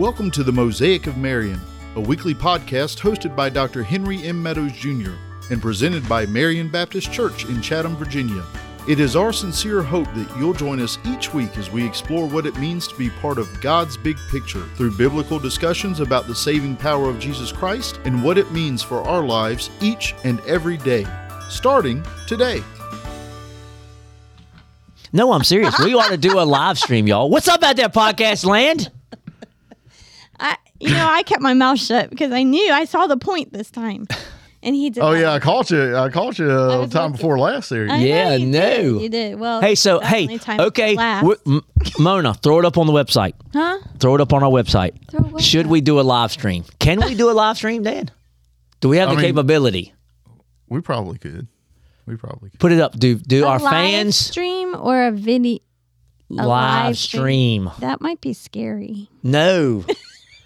Welcome to the Mosaic of Marion, a weekly podcast hosted by Dr. Henry M. Meadows Jr. and presented by Marion Baptist Church in Chatham, Virginia. It is our sincere hope that you'll join us each week as we explore what it means to be part of God's big picture through biblical discussions about the saving power of Jesus Christ and what it means for our lives each and every day, starting today. No, I'm serious. We ought to do a live stream, y'all. What's up out there, podcast land? I, you know, I kept my mouth shut because I knew I saw the point this time, and he did. Oh yeah, I caught you. I caught you uh, time looking. before last there. I Yeah, you no. Did. You did well. Hey, so hey, definitely time to okay, M- Mona, throw it up on the website. huh? Throw it up on our website. Throw Should we do a live stream? Can we do a live stream, Dan? Do we have I the mean- capability? We probably could. We probably could. Put it up. Do do A our live fans stream or a video? live, live stream? stream. That might be scary. No.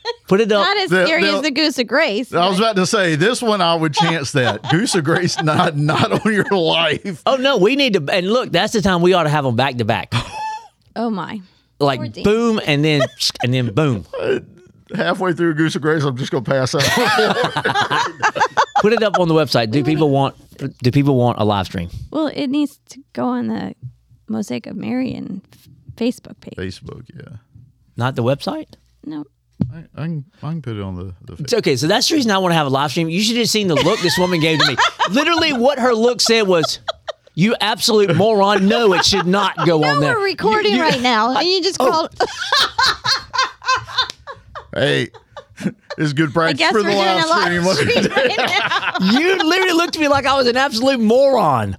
Put it up. Not as They'll- scary they'll- as the Goose of Grace. I was about to say this one. I would chance that Goose of Grace not not on your life. oh no, we need to. And look, that's the time we ought to have them back to back, oh my! like Poor Dan. boom, and then and then boom. Uh, halfway through Goose of Grace, I'm just gonna pass out. Put it up on the website. Do people want? Do people want a live stream? Well, it needs to go on the Mosaic of Marion Facebook page. Facebook, yeah. Not the website. No, I, I can I can put it on the the. It's okay, so that's the reason I want to have a live stream. You should have seen the look this woman gave to me. Literally, what her look said was, "You absolute moron! No, it should not go on there." we're recording You- you- right now, and you just Oh. called. Hey, it's good practice for the live stream. stream right. You literally looked at me like I was an absolute moron.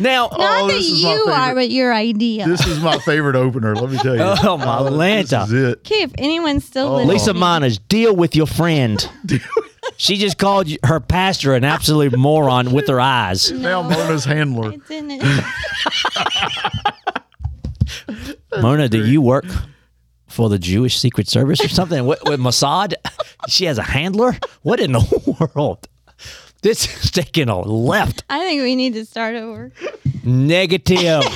Now, Not Oh, that this is my you are, but your idea. This is my favorite opener. Let me tell you. Oh, my uh, Lanta. This is it. okay, if anyone's still Oh. Lisa Miners, deal with your friend. She just called her pastor an absolute moron with her eyes. Now Mona's handler. I didn't. Mona, do you work for the Jewish Secret Service or something? With, with Mossad? She has a handler? What in the world? This is taking a left. I think we need to start over. Negative.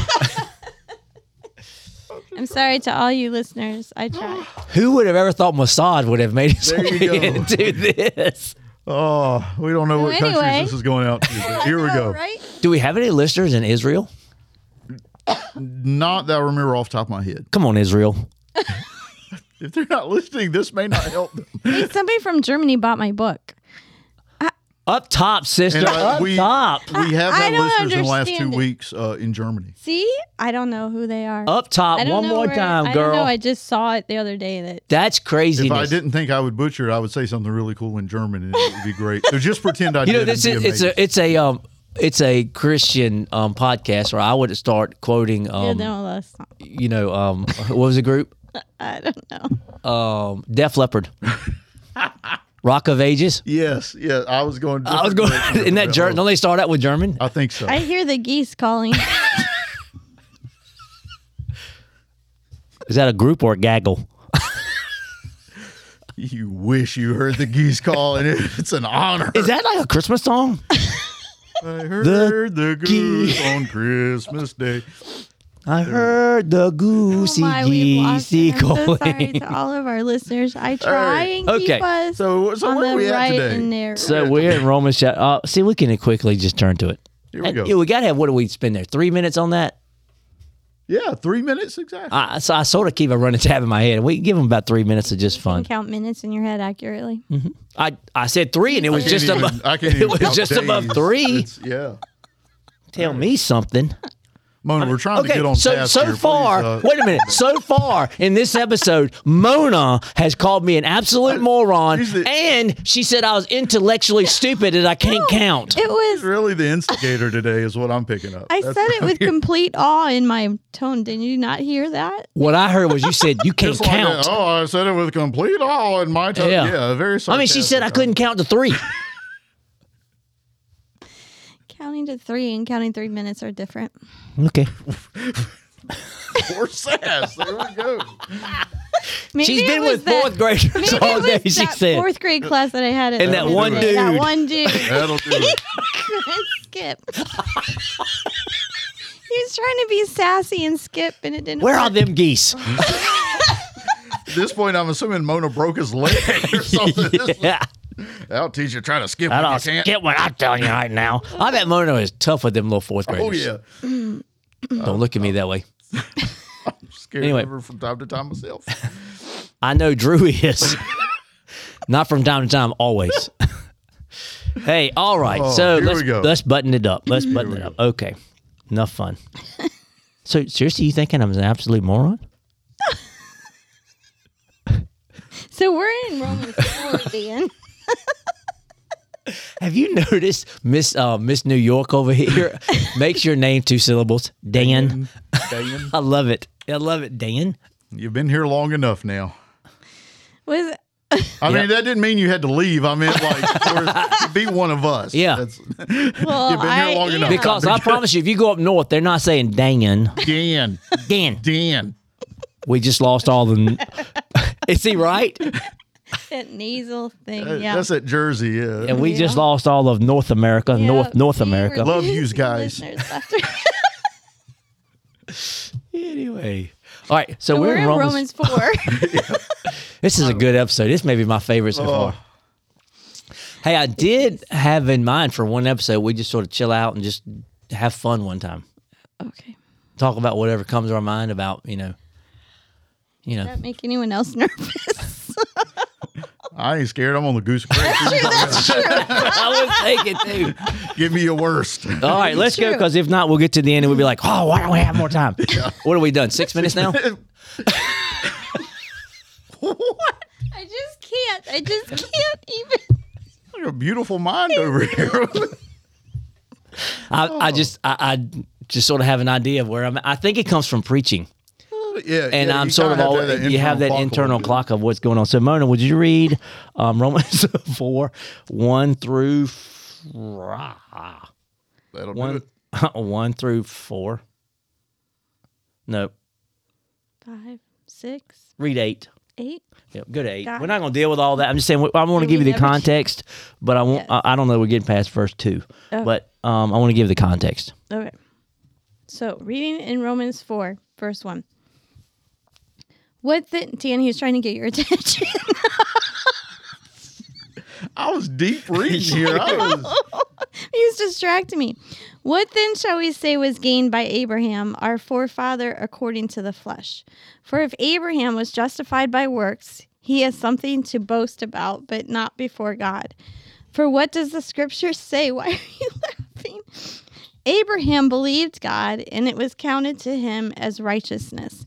I'm sorry to all you listeners. I tried. Who would have ever thought Mossad would have made its There you way go. into this? Oh, we don't know what anyway. countries this is going out to. but Here we go. Right? Do we have any listeners in Israel? Not that I remember off the top of my head. Come on, Israel. If they're not listening, this may not help them. Hey, somebody from Germany bought my book. Up top, sister. And, uh, Up we- top. We have I had don't listeners in the last two it. weeks uh, in Germany. See, I don't know who they are. Up top. One more where- time, I girl. don't know. I just saw it the other day. That That's crazy. If. I didn't think I would butcher it, I would say something really cool in German, and it would be great. So just pretend I you did. know, this and is it's a it's a um it's a Christian um podcast where I would start quoting yeah, um no, that's you know um what was the group I don't know. um Def Leppard, Rock of Ages. Yes, yeah. I was going. I was going different directions in that with German. Don't they start out with German? I think so. I hear the geese calling. Is that a group or a gaggle? you wish you heard the geese calling. It's an honor. Is that like a Christmas song? I heard the, goose on Christmas Day. I heard the Oh goosey my, we've lost it. geesey I'm so sorry to all of our listeners. I try and keep Okay. us So, so on where the are we at right today? and narrow. So we're in Romans chapter. Uh, see, we can quickly just turn to it. Here we And, go. yeah, we gotta have. What do we spend there? Three minutes on that. Yeah, three minutes exactly. I, so I sort of keep a running tab in my head. We can give them about three minutes of just Can fun. count minutes in your head accurately. I, I said three, and it was just above. I can't It was count just above days. three. It's- yeah. Tell me something. Mona, we're trying to Okay, get on so task so here. far, Please, uh, wait a minute. So far in this episode, Mona has called me an absolute moron, she's the- and she said I was intellectually stupid and I can't count. It was. really the instigator today is what I'm picking up. I That's said it right. with complete awe in my tone. Did you not hear that? What I heard was you said you can't like count. that. Oh, I said it with complete awe in my tone. Yeah. Yeah, very. I mean, she said I couldn't count to three. Counting to three and counting three minutes are different. Okay. Poor sass. There we go. Maybe She's it been with that- fourth graders all day. was She said. fourth grade class that I had. At And that one beginning. That one dude. That'll do it. Skip. he was trying to be sassy and skip, and it didn't. Where are work. them geese? At this point, I'm assuming Mona broke his leg or something. Yeah. That'll teach you trying to skip I when you don't can't. get what I'm telling you right now. I bet Mona is tough with them little fourth graders. Oh graders. yeah, Don't uh, look at me uh, that way. scared Anyway. of her from time to time myself. I know Drew is. Not from time to time, always. hey, all right. Oh, so here let's we go. let's button it up. Let's button it up. Okay. Enough fun. so seriously, you thinking I'm an absolute moron? So we're in Romans 4, Dan. Have you noticed Miss uh, Miss New York over here makes your name two syllables? Dan. Dan, I love it. I love it, Dan. you've been here long enough now. Was I Yeah. mean, that didn't mean you had to leave. I meant like to be one of us. Yeah. That's, well, You've been here I long enough. Because I promise you, if you go up north, they're not saying Dan. Dan. Dan. Dan. We just lost all the. Is he right? that nasal thing. Uh, yeah. That's at Jersey. Yeah. And we just Yeah. lost all of North America, Yeah, North North we were America. Love losing yous guys. listeners left and right. Anyway, all right. So, So we're, we're in in Romans. Romans 4. This is a good episode. This may be my favorite so Oh. far. Hey, I did have in mind for one episode we just sort of chill out and just have fun one time. okay. Talk about whatever comes to our mind about you know, you know. Does that make anyone else nervous? I ain't scared. I'm on the goose grace. I was thinking too. Give me your worst. All right, let's go because if not, we'll get to the end and we'll be like, oh, why don't we have more time? What have we done? Six minutes now? what? I just can't. I just can't even. Like a beautiful mind over here. I, I just I, I just sort of have an idea of where I'm. I think it comes from preaching. Yeah, and yeah, I'm sort of kinda all have you have that internal clock of what's going on. So Mona, would you read um, Romans four one through f- That'll do one it. one through four? No, Five, six, read eight. eight. Yep, good eight. Got We're not going to deal with all that. I'm just saying I want to give you the never- context, but I won't. Yes. I, I don't know. We're getting past verse two, Oh. but um, I want to give the context. Okay. So, reading in Romans 4, verse 1. What then, Dan, he was trying to get your attention. I was deep reading here. I was, he was distracting me. What then shall we say was gained by Abraham, our forefather, according to the flesh? For if Abraham was justified by works, he has something to boast about, but not before God. For what does the scripture say? Why are you laughing? Abraham believed God, and it was counted to him as righteousness.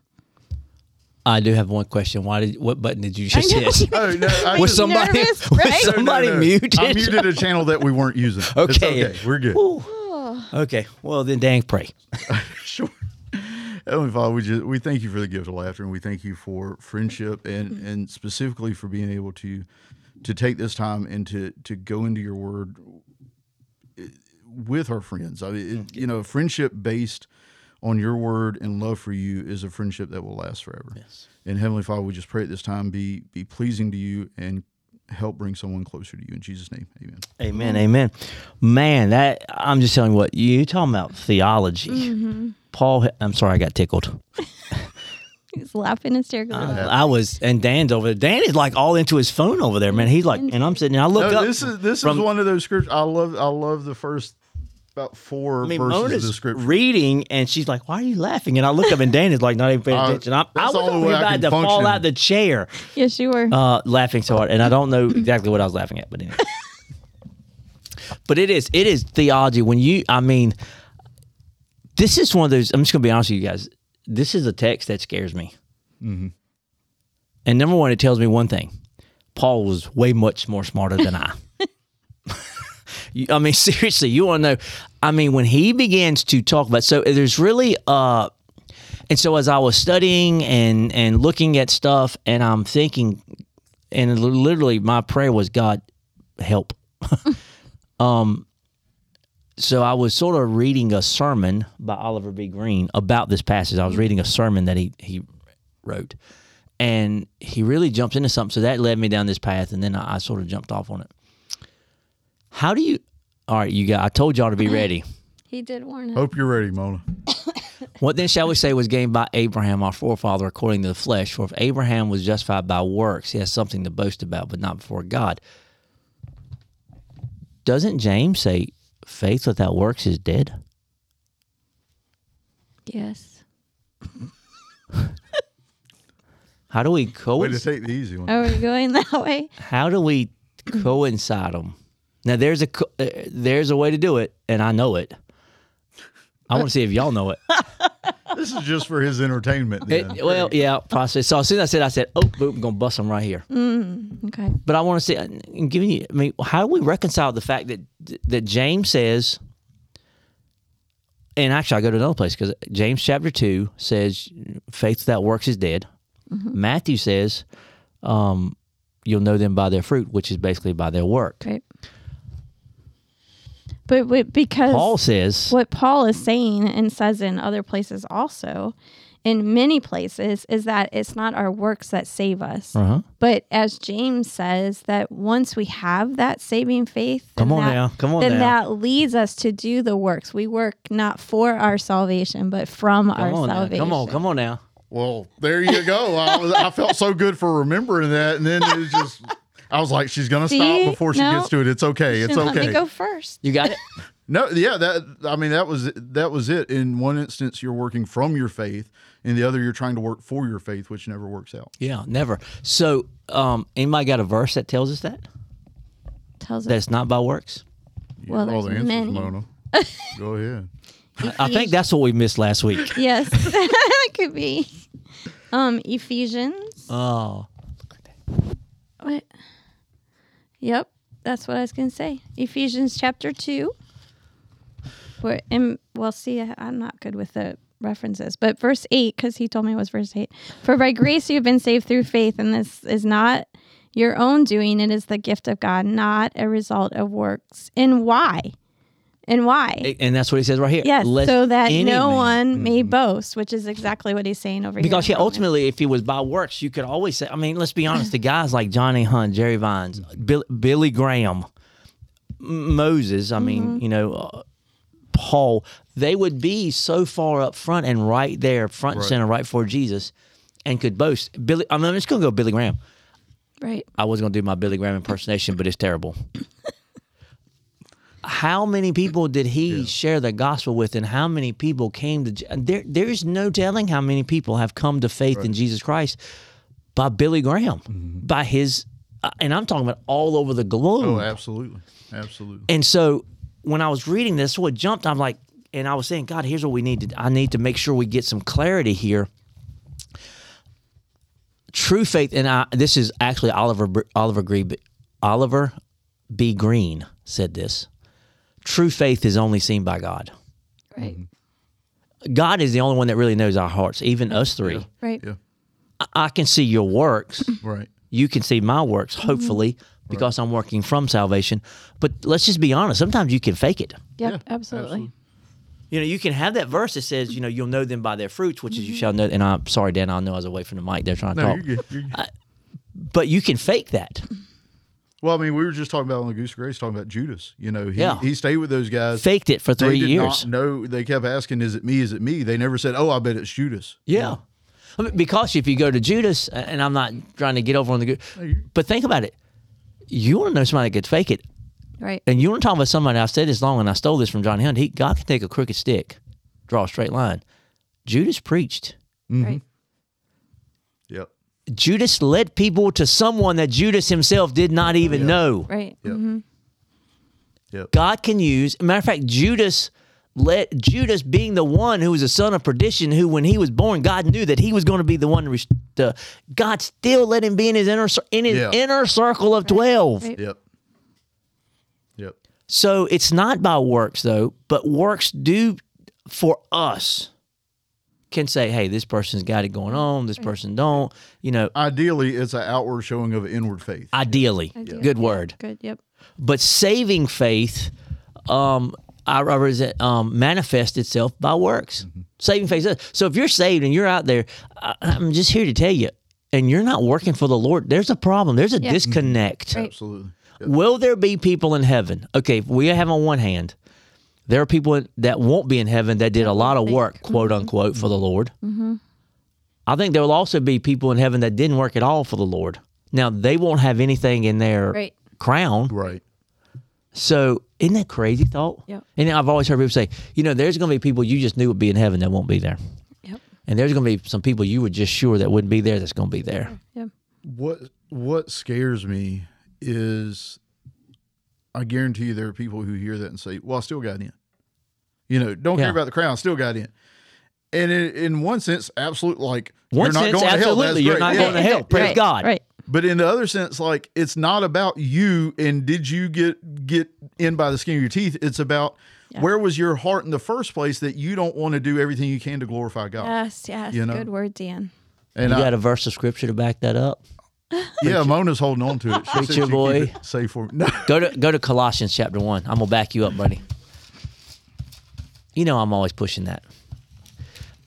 I do have one question. Why did what button did you just hit? oh, no, I Was somebody nervous, was right? No, no, somebody no. muted? I muted a channel that we weren't using. It's Okay. okay. We're good. Okay, well then, dang, pray. Sure. Heavenly Father, we just we thank you for the gift of laughter, and we thank you for friendship, and and specifically for being able to to take this time and to to go into your Word eh, with our friends. I mean, it, you know, friendship based on your Word and love for you is a friendship that will last forever. Yes. And Heavenly Father, we just pray at this time be be pleasing to you and help bring someone closer to you in Jesus' name. Amen. Amen, amen. Man, that I'm just telling you what you talking about theology. Mm-hmm. Paul, I'm sorry, I got tickled. He's laughing hysterically. I was, and Dan's over there. Dan is like all into his phone over there, man. He's like, and I'm sitting there. I look No, up. this is this from- is one of those scriptures. I love I love the first about four I mean, verses of the scripture. reading, and she's like, "Why are you laughing?" And I look up, and Dan is like, not even paying Uh, attention. I'm, I was only over way about can to fall function. out the chair, Yes, you were. uh, laughing so hard, and I don't know exactly what I was laughing at, but anyway. but it is it is theology when you. I mean, this is one of those. I'm just gonna be honest with you guys. This is a text that scares me. And number one, it tells me one thing: Paul was way much more smarter than I. I mean, seriously, you want to know? I mean, when he begins to talk about, so there's really, uh, And so as I was studying and and looking at stuff, and I'm thinking, and literally my prayer was, God, help. um. So I was sort of reading a sermon by Oliver B. Greene about this passage. I was reading a sermon that he he wrote, and he really jumps into something. So that led me down this path, and then I, I sort of jumped off on it. How do you? All right, you got. I told y'all to be ready. He did warn us. Hope you're ready, Mona. What then shall we say was gained by Abraham, our forefather, according to the flesh? For if Abraham was justified by works, he has something to boast about, but not before God. Doesn't James say faith without works is dead? Yes. How do we Way to coincide? take the easy one. Are we going that way? How do we coincide them? Now there's a uh, there's a way to do it, and I know it. I want to see if y'all know it. This is just for his entertainment. Then. It- well, yeah, process. So as soon as I said, I said, "Oh, boom, I'm gonna bust him right here." Okay. But I want to see, and giving you, I mean, how do we reconcile the fact that that James says, and actually, I go to another place because James chapter two says, "Faith without works is dead." Matthew says, um, "You'll know them by their fruit," which is basically by their work. Right. But, but because Paul says, what Paul is saying and says in other places also, in many places, is that it's not our works that save us. "Uh-huh." But as James says, that once we have that saving faith, Come on that, now, come on then now. that leads us to do the works. We work not for our salvation, but from our Come on, now. salvation. come on, come on now. Well, there you go. I, was, I felt so good for remembering that, and then it was just. I was like, she's gonna See? stop before she No. gets to it. It's okay. It's Shouldn't Let okay. me go first. You got it. No, yeah, that I mean that was that was it. In one instance, you're working from your faith. In the other, you're trying to work for your faith, which never works out. yeah, never. So, um, anybody got a verse that tells us that Tells us. that's not by works? You Well, have all the there's answers, many. Mona. Go ahead. I think that's what we missed last week. Yes, that could be. Um, Ephesians. Oh, What? Yep, that's what I was going to say. Ephesians chapter 2. Where, and well, see, I'm not good with the references, but verse 8, because he told me it was verse 8. For by grace you've been saved through faith, and this is not your own doing, it is the gift of God, not a result of works. And why? And why? and that's what he says right here. Yes, Let so that no man- one may boast, which is exactly what he's saying over Because here. Because yeah, ultimately, if it was by works, you could always say. I mean, let's be honest. The guys like Johnny Hunt, Jerry Vines, Bill, Billy Graham, Moses. I mean, you know, uh, Paul. They would be so far up front and right there, front and Right. center, right for Jesus, and could boast. Billy. I mean, I'm just gonna go Billy Graham. right. I was gonna do my Billy Graham impersonation, but it's terrible. how many people did he share the gospel with, and how many people came to? There, there's no telling how many people have come to faith in Jesus Christ by Billy Graham, Mm-hmm. by his, uh, and I'm talking about all over the globe. Oh, absolutely, absolutely. And so when I was reading this, what jumped, I'm like, and I was saying, God, here's what we need to. I need to make sure we get some clarity here. True faith, and I, this is actually Oliver Oliver Greene, Oliver B. Greene said this. True faith is only seen by God. Right. Mm-hmm. God is the only one that really knows our hearts, even us three. Right. Yeah, I- I can see your works. right. you can see my works, mm-hmm. hopefully, because I'm working from salvation. But let's just be honest. Sometimes you can fake it. Yep, Yeah, absolutely. absolutely. You know, you can have that verse that says, you know, you'll know them by their fruits, which is you mm-hmm. shall know. And I'm sorry, Dan, I know I was away from the mic. They're trying to No, talk. you're good. You're good. But you can fake that. Well, I mean, we were just talking about on the Goose Grace, talking about Judas. You know, he, Yeah. he stayed with those guys. Faked it for They three did years. No. They kept asking, "Is it me? Is it me?" They never said, "Oh, I bet it's Judas." Yeah. I mean, because if you go to Judas, and I'm not trying to get over on the good, but think about it. You want to know somebody that could fake it. Right. And you want to talk about somebody, I've said this long and I stole this from John Hunt. He, God can take a crooked stick, draw a straight line. Judas preached. Mm-hmm. Right. Yep. Judas led people to someone that Judas himself did not even Yeah. know. Right. Yep. hmm Yep. God can use. Matter of fact, Judas let Judas being the one who was a son of perdition, who when he was born, God knew that he was going to be the one to. to God still let him be in his inner in his Yeah. inner circle of twelve. Right. Yep. Yep. So it's not by works though, but works do for us. Can say, "Hey, this person's got it going on. This person don't." You know, Ideally, it's an outward showing of inward faith. ideally, good word. Good. Yep. But saving faith, um, I I represent, um, manifests itself by works. Saving faith. So if you're saved and you're out there, I, I'm just here to tell you, and you're not working for the Lord, there's a problem. There's a Yeah. disconnect. Right. Absolutely. Will there be people in heaven? Okay, if we have on one hand, there are people that won't be in heaven that did a lot of work, quote unquote, for the Lord. I think there will also be people in heaven that didn't work at all for the Lord. Now they won't have anything in their Right. crown. Right. So isn't that crazy thought? Yep. And I've always heard people say, you know, there's going to be people you just knew would be in heaven that won't be there, Yep. and there's going to be some people you were just sure that wouldn't be there that's going to be there. Yep. What What scares me is, I guarantee you, there are people who hear that and say, "Well, I still got in." You know, don't Yeah. care about the crown, still got in. And in, in one sense, absolutely, like One you're not sense, going to hell. That's absolutely, you're great. not Yeah. going to hell. Praise right. God. Right. But in the other sense, like it's not about you and did you get get in by the skin of your teeth. It's about where was your heart in the first place that you don't want to do everything you can to glorify God. Yes. Yes. You know? Good word, Dan. and You I- got a verse of scripture to back that up? Yeah, Mona's holding on to it. She said Preacher boy. it safe for me. No. Go to go to Colossians chapter one. I'm gonna back you up, buddy. You know I'm always pushing that.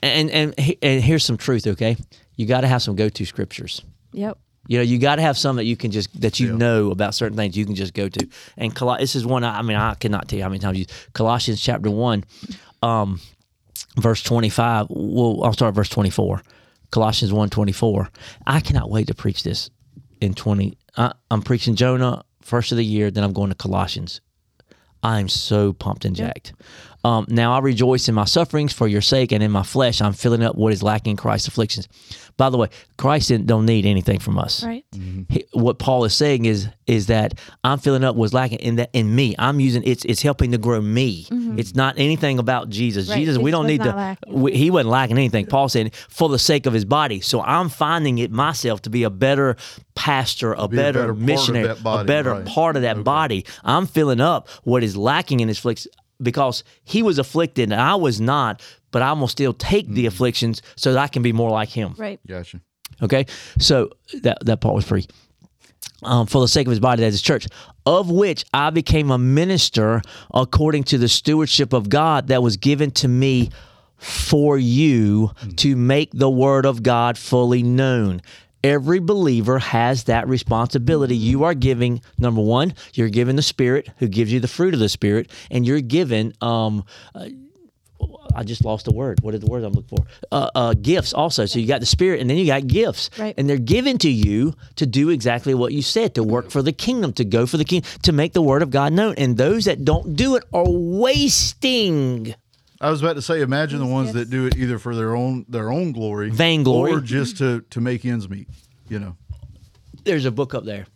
And and and here's some truth, okay? You got to have some go-to scriptures. Yep. You know, you got to have some that you can just that you Yeah. know about certain things you can just go to. And Col- this is one. I I mean, I cannot tell you how many times you Colossians chapter one, um, verse twenty five. Well, I'll start at verse twenty four. Colossians 1, 24. I cannot wait to preach this in twenty. I, I'm preaching Jonah first of the year, then I'm going to Colossians. I'm so pumped and jacked. Um, now I rejoice in my sufferings for your sake, and in my flesh I'm filling up what is lacking in Christ's afflictions. By the way, Christ didn't, don't need anything from us. Right. He- what Paul is saying is is that I'm filling up what's lacking in that in me. I'm using it's it's helping to grow me. It's not anything about Jesus. Right. Jesus, we don't need to. we- he wasn't lacking anything. Paul said for the sake of his body. So I'm finding it myself to be a better pastor, a Be a better, better part of missionary, that a better right. part of that body. I'm filling up what is lacking in his afflictions because he was afflicted and I was not. But I'm gonna still take Mm. the afflictions so that I can be more like him. Right. Gotcha. Okay, so that that part was free. Um, for the sake of his body, that is his church, of which I became a minister according to the stewardship of God that was given to me for you to make the word of God fully known. Every believer has that responsibility. You are giving number one, you're given the Spirit who gives you the fruit of the Spirit, and you're given um, I just lost the word. What is the word I'm looking for? Uh, uh, gifts also. So you got the spirit, and then you got gifts, Right. and they're given to you to do exactly what you said, to work for the kingdom, to go for the king, to make the word of God known. And those that don't do it are wasting. I was about to say, imagine the ones that do it either for their own their own glory, Vainglory. or just to to make ends meet. You know, There's a book up there.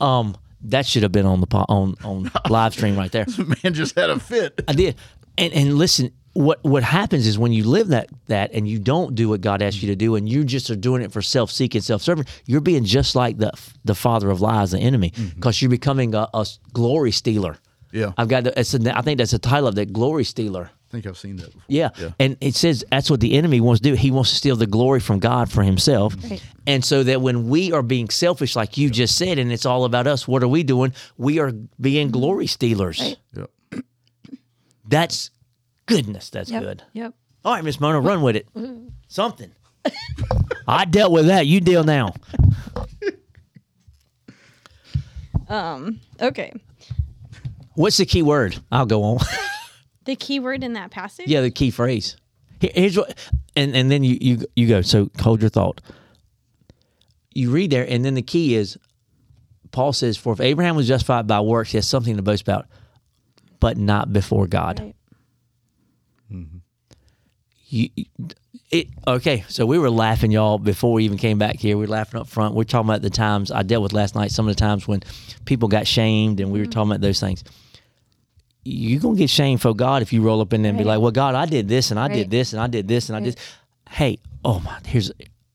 Um, that should have been on the po- on on live stream right there. man just had a fit. I did. And and listen, what what happens is when you live that that and you don't do what God asked you to do, and you just are doing it for self seeking, self serving, you're being just like the the father of lies, the enemy, because you're becoming a, a glory stealer. Yeah, I I've got the, it's a, I think that's the title of that glory stealer. Think I've seen that before. Yeah. Yeah. And it says that's what the enemy wants to do. He wants to steal the glory from God for himself. Right. And so that when we are being selfish, like you just said, and it's all about us, what are we doing? We are being glory stealers. Right. Yeah. That's goodness. That's Yep. good. Yep. All right, Miss Mona, run with it. Something. I dealt with that. You deal now. Um. Okay. What's the key word? I'll go on. The key word in that passage. yeah, the key phrase. Here's what, and and then you you you go. So hold your thought. You read there, and then the key is, Paul says, "For if Abraham was justified by works, he has something to boast about, but not before God." Right. Mm-hmm. you, it okay. So we were laughing, y'all, before we even came back here. We were laughing up front. We're talking about the times I dealt with last night. Some of the times when people got shamed, and we were mm-hmm. talking about those things. You're gonna get shamed for God if you roll up in there and be like, "Well, God, I did this, and I Right. did this, and I did this, and I Right. did." Hey, oh my, here's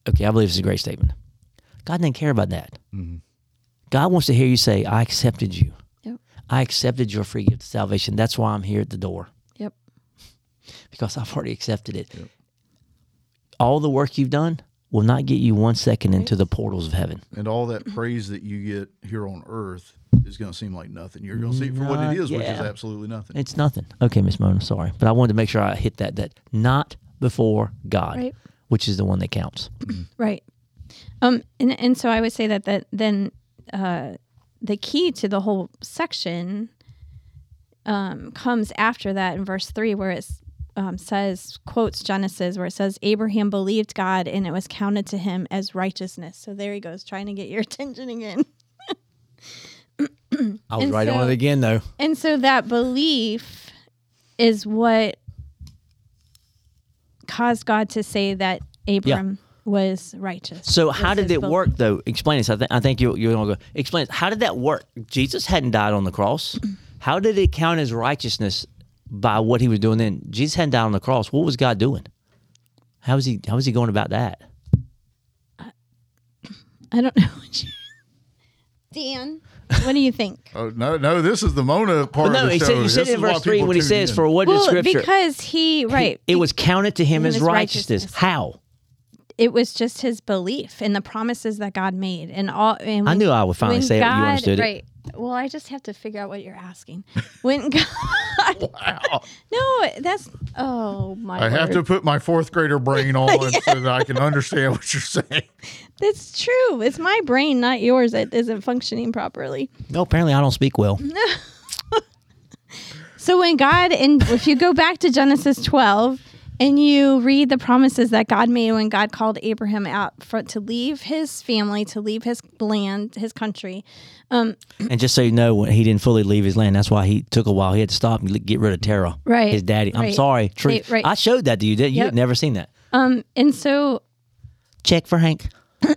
okay. I believe it's a great statement. God didn't care about that. Mm-hmm. God wants to hear you say, "I accepted you. Yep. I accepted your free gift of salvation. That's why I'm here at the door." Yep. because I've already accepted it. all the work you've done will not get you one second into the portals of heaven. And all that praise that you get here on earth is going to seem like nothing. You're going to see it for what Not it is, which is absolutely nothing. It's nothing. Okay, Miss Mona, sorry. But I wanted to make sure I hit that that not before God, Right. which is the one that counts. Right. Um, and and so I would say that that then uh, the key to the whole section um, comes after that in verse three, where it um, says quotes Genesis, where it says Abraham believed God and it was counted to him as righteousness. So there he goes, trying to get your attention again. I was And right on it again, though. And so that belief is what caused God to say that Abram was righteous. So Was how did it belief. work, though? Explain this. I, th- I think you, you're going to go. Explain. How did that work? Jesus hadn't died on the cross. How did it count as righteousness by what he was doing then? Jesus hadn't died on the cross. What was God doing? How was he? How was he going about that? I don't know. Dan, what do you think? Oh no, no! This is the Mona part no, of the he show. said, you said This it is in verse three people when he says, in. "For what is well, Scripture?" because he right, it was counted to him Him as as righteousness. righteousness. How? it was just his belief in the promises that God made, and all. And I knew I would finally when say it. You God- understood it. right. Well, I just have to figure out what you're asking. When God, Wow. no, that's oh my. I have to put my fourth grader brain on so that I can understand what you're saying. That's true. It's my brain, not yours, that isn't functioning properly. No, apparently I don't speak well. So when God, and if you go back to Genesis 12 and you read the promises that God made when God called Abraham out for, to leave his family, to leave his land, his country. Um, And just so you know, he didn't fully leave his land. That's why he took a while. He had to stop and get rid of Terah, Right, His daddy. I'm right. sorry, truth. Right, right. I showed that to you. Did you? Yep. had never seen that. um, and so, Check for Hank.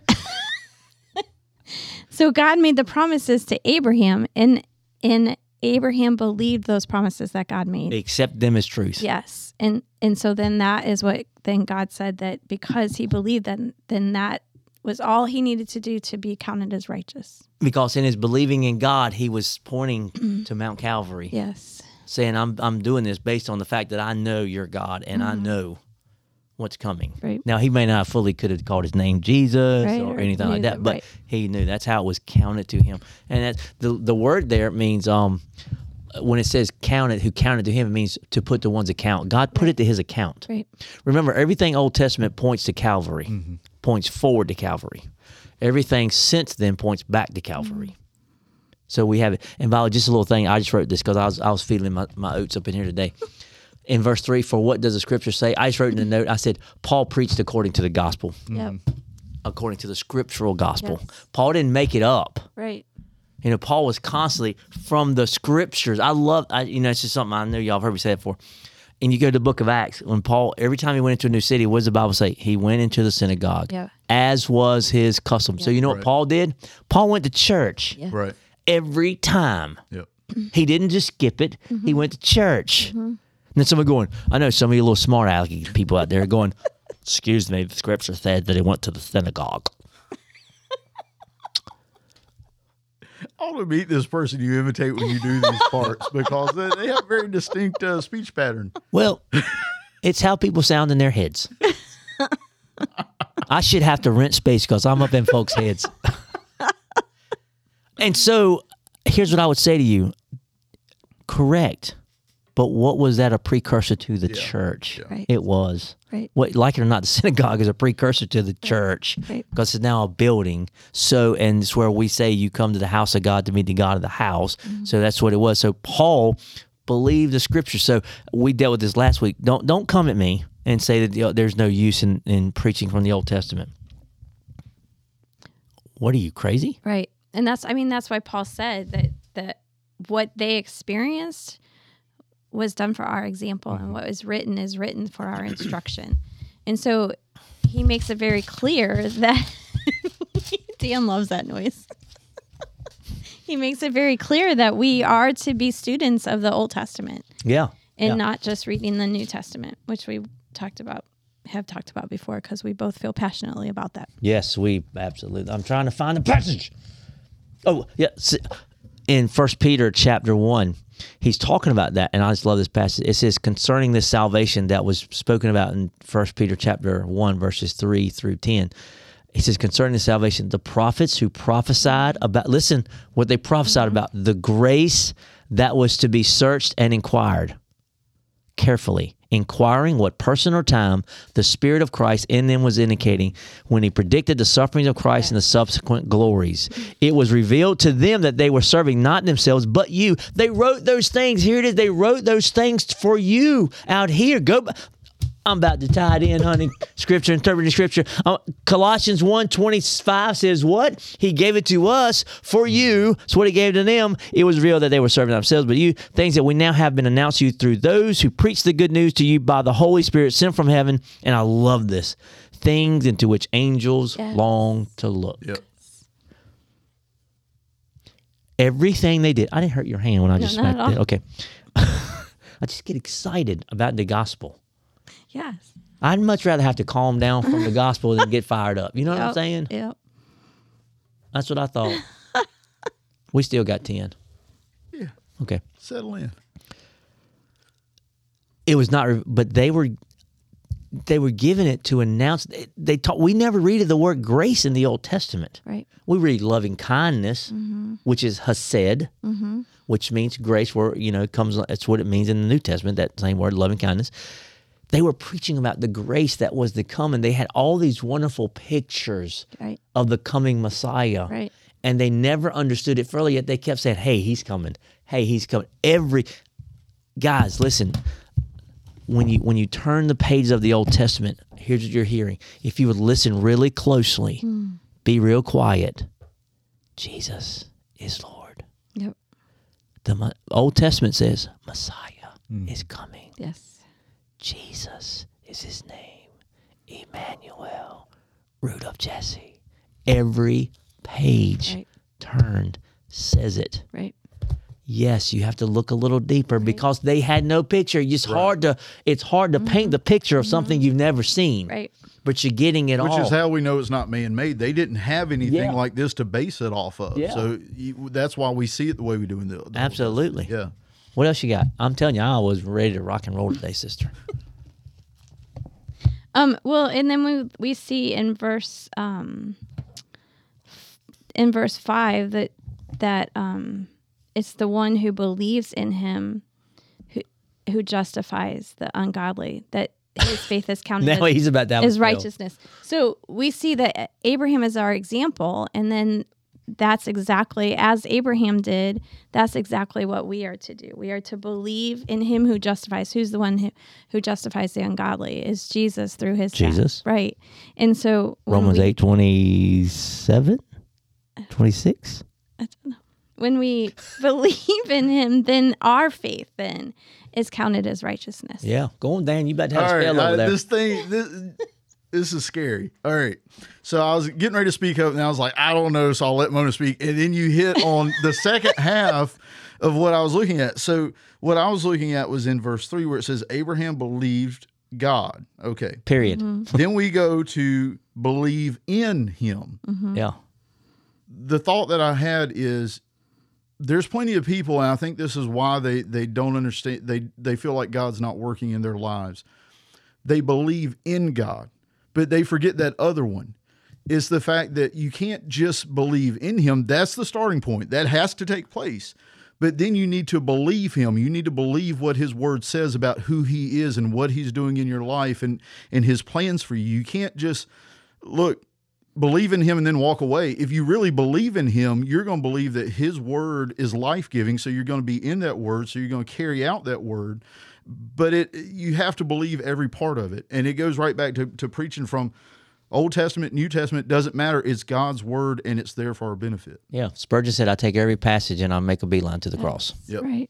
so God made the promises to Abraham, and and Abraham believed those promises that God made. Accept them as truth. Yes, and and so then that is what then God said that because he believed that then that was all he needed to do to be counted as righteous. Because in his believing in God, he was pointing to Mount Calvary, Yes. saying, "I'm I'm doing this based on the fact that I know you're God and I mm-hmm. know what's coming." Mm-hmm. Right. Now he may not fully could have called his name Jesus Right, or or anything like that, that, but right. he knew that's how it was counted to him. And that the the word there means um when it says counted, who counted to him, it means to put to one's account. God put it to his account. Right. Remember, everything Old Testament points to Calvary, points forward to Calvary. Everything since then points back to Calvary. So we have it. And by the way, just a little thing, I just wrote this because I was I was feeling my, my oats up in here today. In verse three, for what does the scripture say? I just wrote in the note, I said, Paul preached according to the gospel, mm-hmm. Yep. according to the scriptural gospel. Yes. Paul didn't make it up. Right. You know, Paul was constantly from the scriptures. I love, I, you know, it's just something I know y'all have heard me say it before. And you go to the book of Acts, when Paul, every time he went into a new city, what does the Bible say? He went into the synagogue, Yeah. as was his custom. So you know what Paul did? Paul went to church Yeah. Right. every time. Yep. He didn't just skip it. Mm-hmm. He went to church. Mm-hmm. And then someone going, I know some of you little smart alecky people out there going, excuse me, the scripture said that he went to the synagogue. I want to meet this person you imitate when you do these parts because they, they have a very distinct uh, speech pattern. Well, it's how people sound in their heads. I should have to rent space because I'm up in folks' heads. and so here's what I would say to you correct. But what was that a precursor to the church? Right. It was. Right. What, like it or not, the synagogue is a precursor to the church Right. because it's now a building. So, and it's where we say you come to the house of God to meet the God of the house. Mm-hmm. So that's what it was. So Paul believed the scripture. So we dealt with this last week. Don't don't come at me and say that you know, there's no use in, in preaching from the Old Testament. What are you crazy? Right. And that's I mean that's why Paul said that that what they experienced was done for our example and mm-hmm. what was written is written for our instruction. And so he makes it very clear that Dan loves that noise. he makes it very clear that we are to be students of the Old Testament Yeah. and Yeah. not just reading the New Testament, which we talked about have talked about before because we both feel passionately about that. Yes, we absolutely. I'm trying to find the passage. Oh, yeah. In First Peter chapter one, he's talking about that, and I just love this passage. It says concerning this salvation that was spoken about in First Peter chapter one, verses three through ten. He says concerning the salvation, the prophets who prophesied about listen what they prophesied mm-hmm. about the grace that was to be searched and inquired carefully, inquiring what person or time the Spirit of Christ in them was indicating when he predicted the sufferings of Christ and the subsequent glories. It was revealed to them that they were serving not themselves, but you. They wrote those things. Here it is. They wrote those things for you out here. Go. B- I'm about to tie it in, honey. Scripture, interpreting scripture. Uh, Colossians 1 25 says, What? He gave it to us for you. So, what he gave to them, it was real that they were serving themselves, but you, things that we now have been announced to you through those who preach the good news to you by the Holy Spirit sent from heaven. And I love this things into which angels Yes. long to look. Yep. Everything they did. I didn't hurt your hand when I No, just not smacked it. Okay. I just get excited about the gospel. Yes. I'd much rather have to calm down from the gospel than get fired up. You know what I'm saying? Yep. That's what I thought. we still got 10. Yeah. Okay. Settle in. It was not, but they were. They were given it to announce. They, they taught. We never read of the word grace in the Old Testament. Right. We read loving kindness, mm-hmm. which is hesed, mm-hmm. which means grace. Where you know it comes. That's what it means in the New Testament. That same word, loving kindness. They were preaching about the grace that was to come, and they had all these wonderful pictures Right. of the coming Messiah. Right. And they never understood it fully, yet they kept saying, Hey, he's coming. Hey, he's coming. Every guys, listen. When you when you turn the pages of the Old Testament, here's what you're hearing. If you would listen really closely, hmm. be real quiet. Jesus is Lord. Yep. The Old Testament says Messiah hmm. is coming. Yes. Jesus is his name. Emmanuel, root of Jesse. Every page Right. turned says it. Right. Yes, you have to look a little deeper because they had no picture. It's hard to it's hard to paint the mm-hmm. picture of something mm-hmm. you've never seen. Right. But you're getting it Which all. Which is how we know it's not man made. They didn't have anything Yeah. like this to base it off of. Yeah. So you, that's why we see it the way we do in the. the Absolutely. Testament. What else you got? I'm telling you, I was ready to rock and roll today, sister. Um, well, and then we we see in verse um, in verse five that that um, it's the one who believes in him who who justifies the ungodly that his faith is counted Now as, he's about that as righteousness. So we see that Abraham is our example, and then that's exactly as Abraham did. That's exactly what we are to do. We are to believe in Him who justifies. Who's the one who, who justifies the ungodly? Is Jesus through His death. Jesus. right? And so Romans we, eight twenty seven, twenty six. I don't know. When we believe in Him, then our faith then is counted as righteousness. Yeah, go on, Dan. You about to have All a right, spell over I- there. this thing, this, this is scary. All right, so I was getting ready to speak up, and I was like, I don't know, so I'll let Mona speak. And then you hit on the second half of what I was looking at. So what I was looking at was in verse three, where it says Abraham believed God. Okay, Period. Mm-hmm. then we go to believe in Him. Mm-hmm. Yeah. the thought that I had is there's plenty of people, and I think this is why they they don't understand. They they feel like God's not working in their lives. They believe in God, but they forget that other one. Is the fact that you can't just believe in Him. That's the starting point. That has to take place. But then you need to believe him. You need to believe what his word says about who he is and what he's doing in your life and and his plans for you. You can't just look believe in him and then walk away. If you really believe in him, you're going to believe that his word is life-giving, so you're going to be in that word, so you're going to carry out that word. But it you have to believe every part of it. And it goes right back to, to preaching from Old Testament, New Testament, doesn't matter. It's God's word and it's there for our benefit. Yeah. Spurgeon said, I take every passage and I make a beeline to the cross. Yep.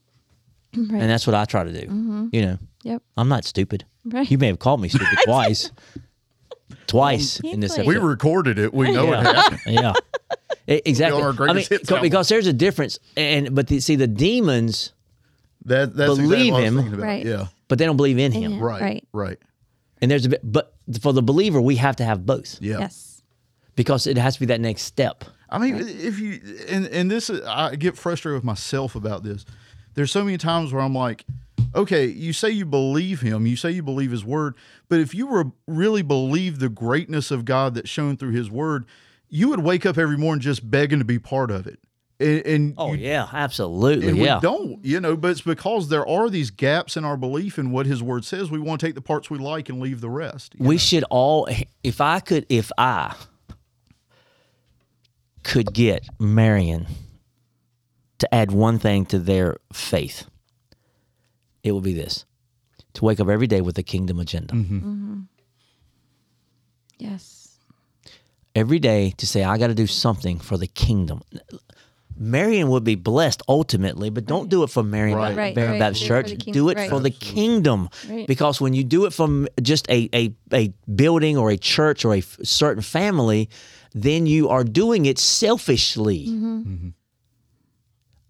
Right. And that's what I try to do. You know, Yep. I'm not stupid. Right. You may have called me stupid twice. Twice in this Exactly. We recorded it. We know it happened. yeah. Exactly. I mean, greatest hits co- album. because there's a difference, and but the, see the demons, That, that's Believe exactly what I was him. about. Right. Yeah. but they don't believe in In him. him. Right. Right. Right. And there's a bit, but for the believer, we have to have both Yeah. Yes. because it has to be that next step. I mean, if you and and this I get frustrated with myself about this. There's so many times where I'm like, okay, you say you believe him, you say you believe his word, but if you were really believe the greatness of God that's shown through his word, you would wake up every morning just begging to be part of it. And, and Oh you- yeah, absolutely. and yeah. we don't, you know, but it's because there are these gaps in our belief in what his word says. We want to take the parts we like and leave the rest. we know? should all if i could if i could get marion to add one thing to their faith it would be this to wake up every day with a kingdom agenda mm-hmm. Mm-hmm. Yes. every day to say i got to do something for the kingdom marion would be blessed ultimately but don't do it for marion, Right. Right, Marion right. baptist Do it for church the do it kingdom. for the kingdom Right. because when you do it from just a, a, a building or a church or a f- certain family, then you are doing it selfishly. Mm-hmm.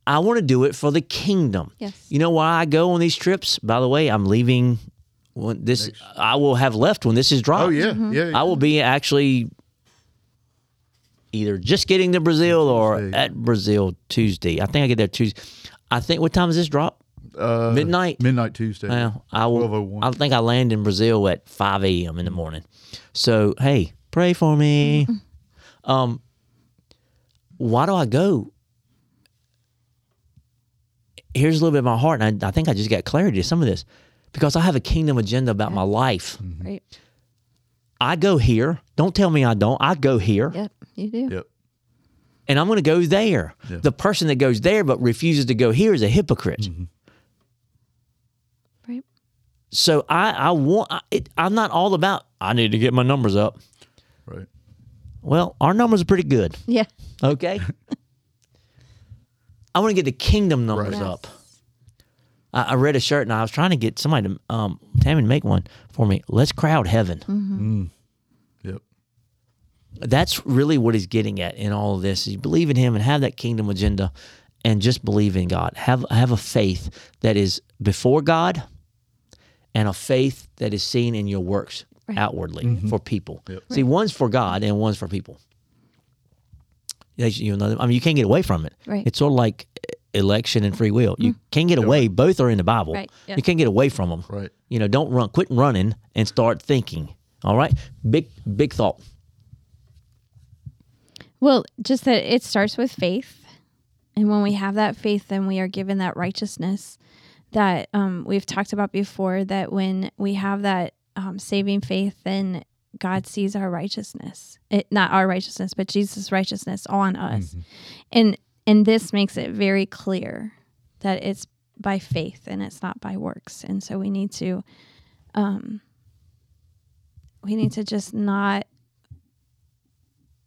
I want to do it for the kingdom. Yes. You know why I go on these trips? By the way, I'm leaving. When this I will have left when this is dropped. Oh yeah, Mm-hmm. yeah. I will be actually either just getting to Brazil or Tuesday. at Brazil Tuesday. I think I get there Tuesday. I think what time does this drop? Uh, Midnight. Midnight Tuesday. Well, I will. I think I land in Brazil at five a.m. in the morning. So hey, pray for me. Um, why do I go? Here's a little bit of my heart, and I, I think I just got clarity to some of this because I have a kingdom agenda about my life. Right. I go here. Don't tell me I don't. I go here, Yep. You do. Yep. and I'm going to go there. Yeah. The person that goes there but refuses to go here is a hypocrite. Right. So I, I want. I, it, I'm not all about. I need to get my numbers up. Right. Well, our numbers are pretty good. Yeah. Okay. I want to get the kingdom numbers Yes. up. I, I read a shirt and I was trying to get somebody to um Tammy to make one for me. Let's crowd heaven. Mm-hmm. Yep. That's really what he's getting at in all of this. Is believe in him and have that kingdom agenda, and just believe in God. Have have a faith that is before God, and a faith that is seen in your works Right. outwardly mm-hmm. for people. Yep. See, one's for God and one's for people. You know, I mean, you can't get away from it. Right. It's sort of like election and free will. You mm-hmm. can't get away. Both are in the Bible. Right, yeah. You can't get away from them. Right. You know, don't run. Quit running and start thinking. All right. Big big thought. Well, just that it starts with faith. And when we have that faith, then we are given that righteousness that um, we've talked about before. That when we have that um, saving faith, then God sees our righteousness. It, not our righteousness, but Jesus' righteousness on us. And and this makes it very clear that it's by faith and it's not by works. And so we need to um we need to just not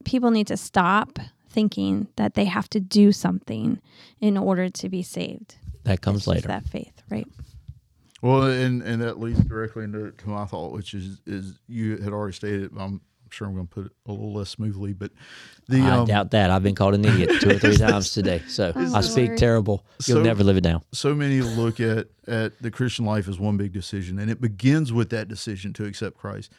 people need to stop thinking that they have to do something in order to be saved. That comes It's later. That faith, right? Well, and and that leads directly into to my thought, which is is you had already stated. I'm sure I'm going to put it a little less smoothly, but the I um, doubt that. I've been called an idiot two or three times today. So I speak Lord. terrible. You'll So- never live it down. so many look at at the Christian life as one big decision, and it begins with that decision to accept Christ.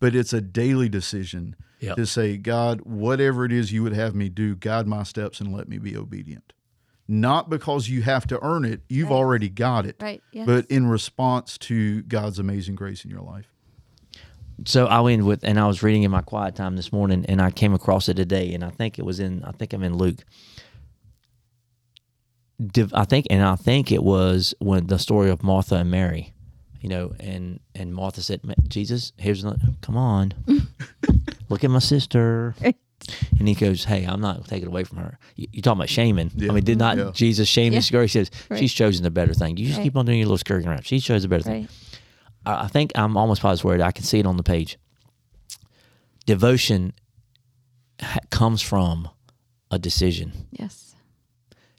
But it's a daily decision Yep. to say, God, whatever it is you would have me do, guide my steps and let me be obedient. Not because you have to earn it; you've already got it. Right, yes. But in response to God's amazing grace in your life. So I went with, and I was reading in my quiet time this morning, and I came across it today, and I think it was in, I think I'm in Luke. I think, and I think it was when the story of Martha and Mary, you know, and and Martha said, "Jesus, here's, another, come on, look at my sister." And he goes, "Hey, I'm not taking it away from her. You, you're talking about shaming. Yeah. I mean, did not Yeah. Jesus shame this Yeah. girl? He says Right. she's chosen the better thing. You just Right. keep on doing your little skirting around. She chose the better thing. Right. I I think I'm almost positive word. I can see it on the page. Devotion ha- comes from a decision. Yes.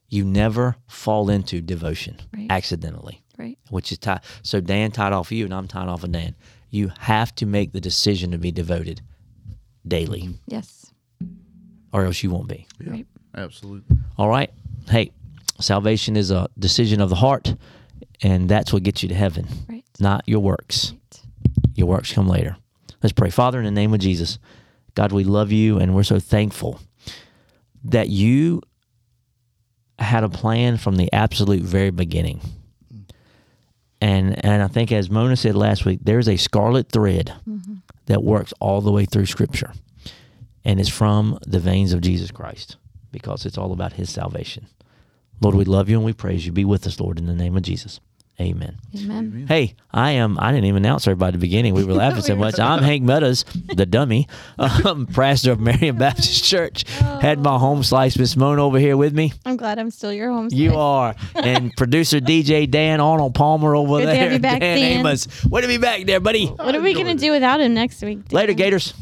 You never fall into devotion Right. accidentally, Right. which is tied. So Dan tied off of you, and I'm tied off of Dan. You have to make the decision to be devoted daily, mm-hmm. Yes. or else you won't be. Yeah, Right. absolutely. All right. Hey, salvation is a decision of the heart, and that's what gets you to heaven, Right. not your works. Right. Your works come later. Let's pray. Father, in the name of Jesus, God, we love you and we're so thankful that you had a plan from the absolute very beginning. And and I think as Mona said last week, there's a scarlet thread mm-hmm. that works all the way through scripture. And it's from the veins of Jesus Christ because it's all about his salvation. Lord, we love you and we praise you. Be with us, Lord, in the name of Jesus. Amen. Amen. Hey, I am. I didn't even announce everybody at the beginning. We were laughing so much. I'm Hank Meadows, the dummy, um, pastor of Marion Baptist Church. Had my home slice, Miss Mona, over here with me. I'm glad I'm still your home. You are, and producer DJ Dan Arnold Palmer over Good to there. have you back, Dan. Amos, way to be back there, buddy. What are we gonna do without him next week? Dan? Later, Gators.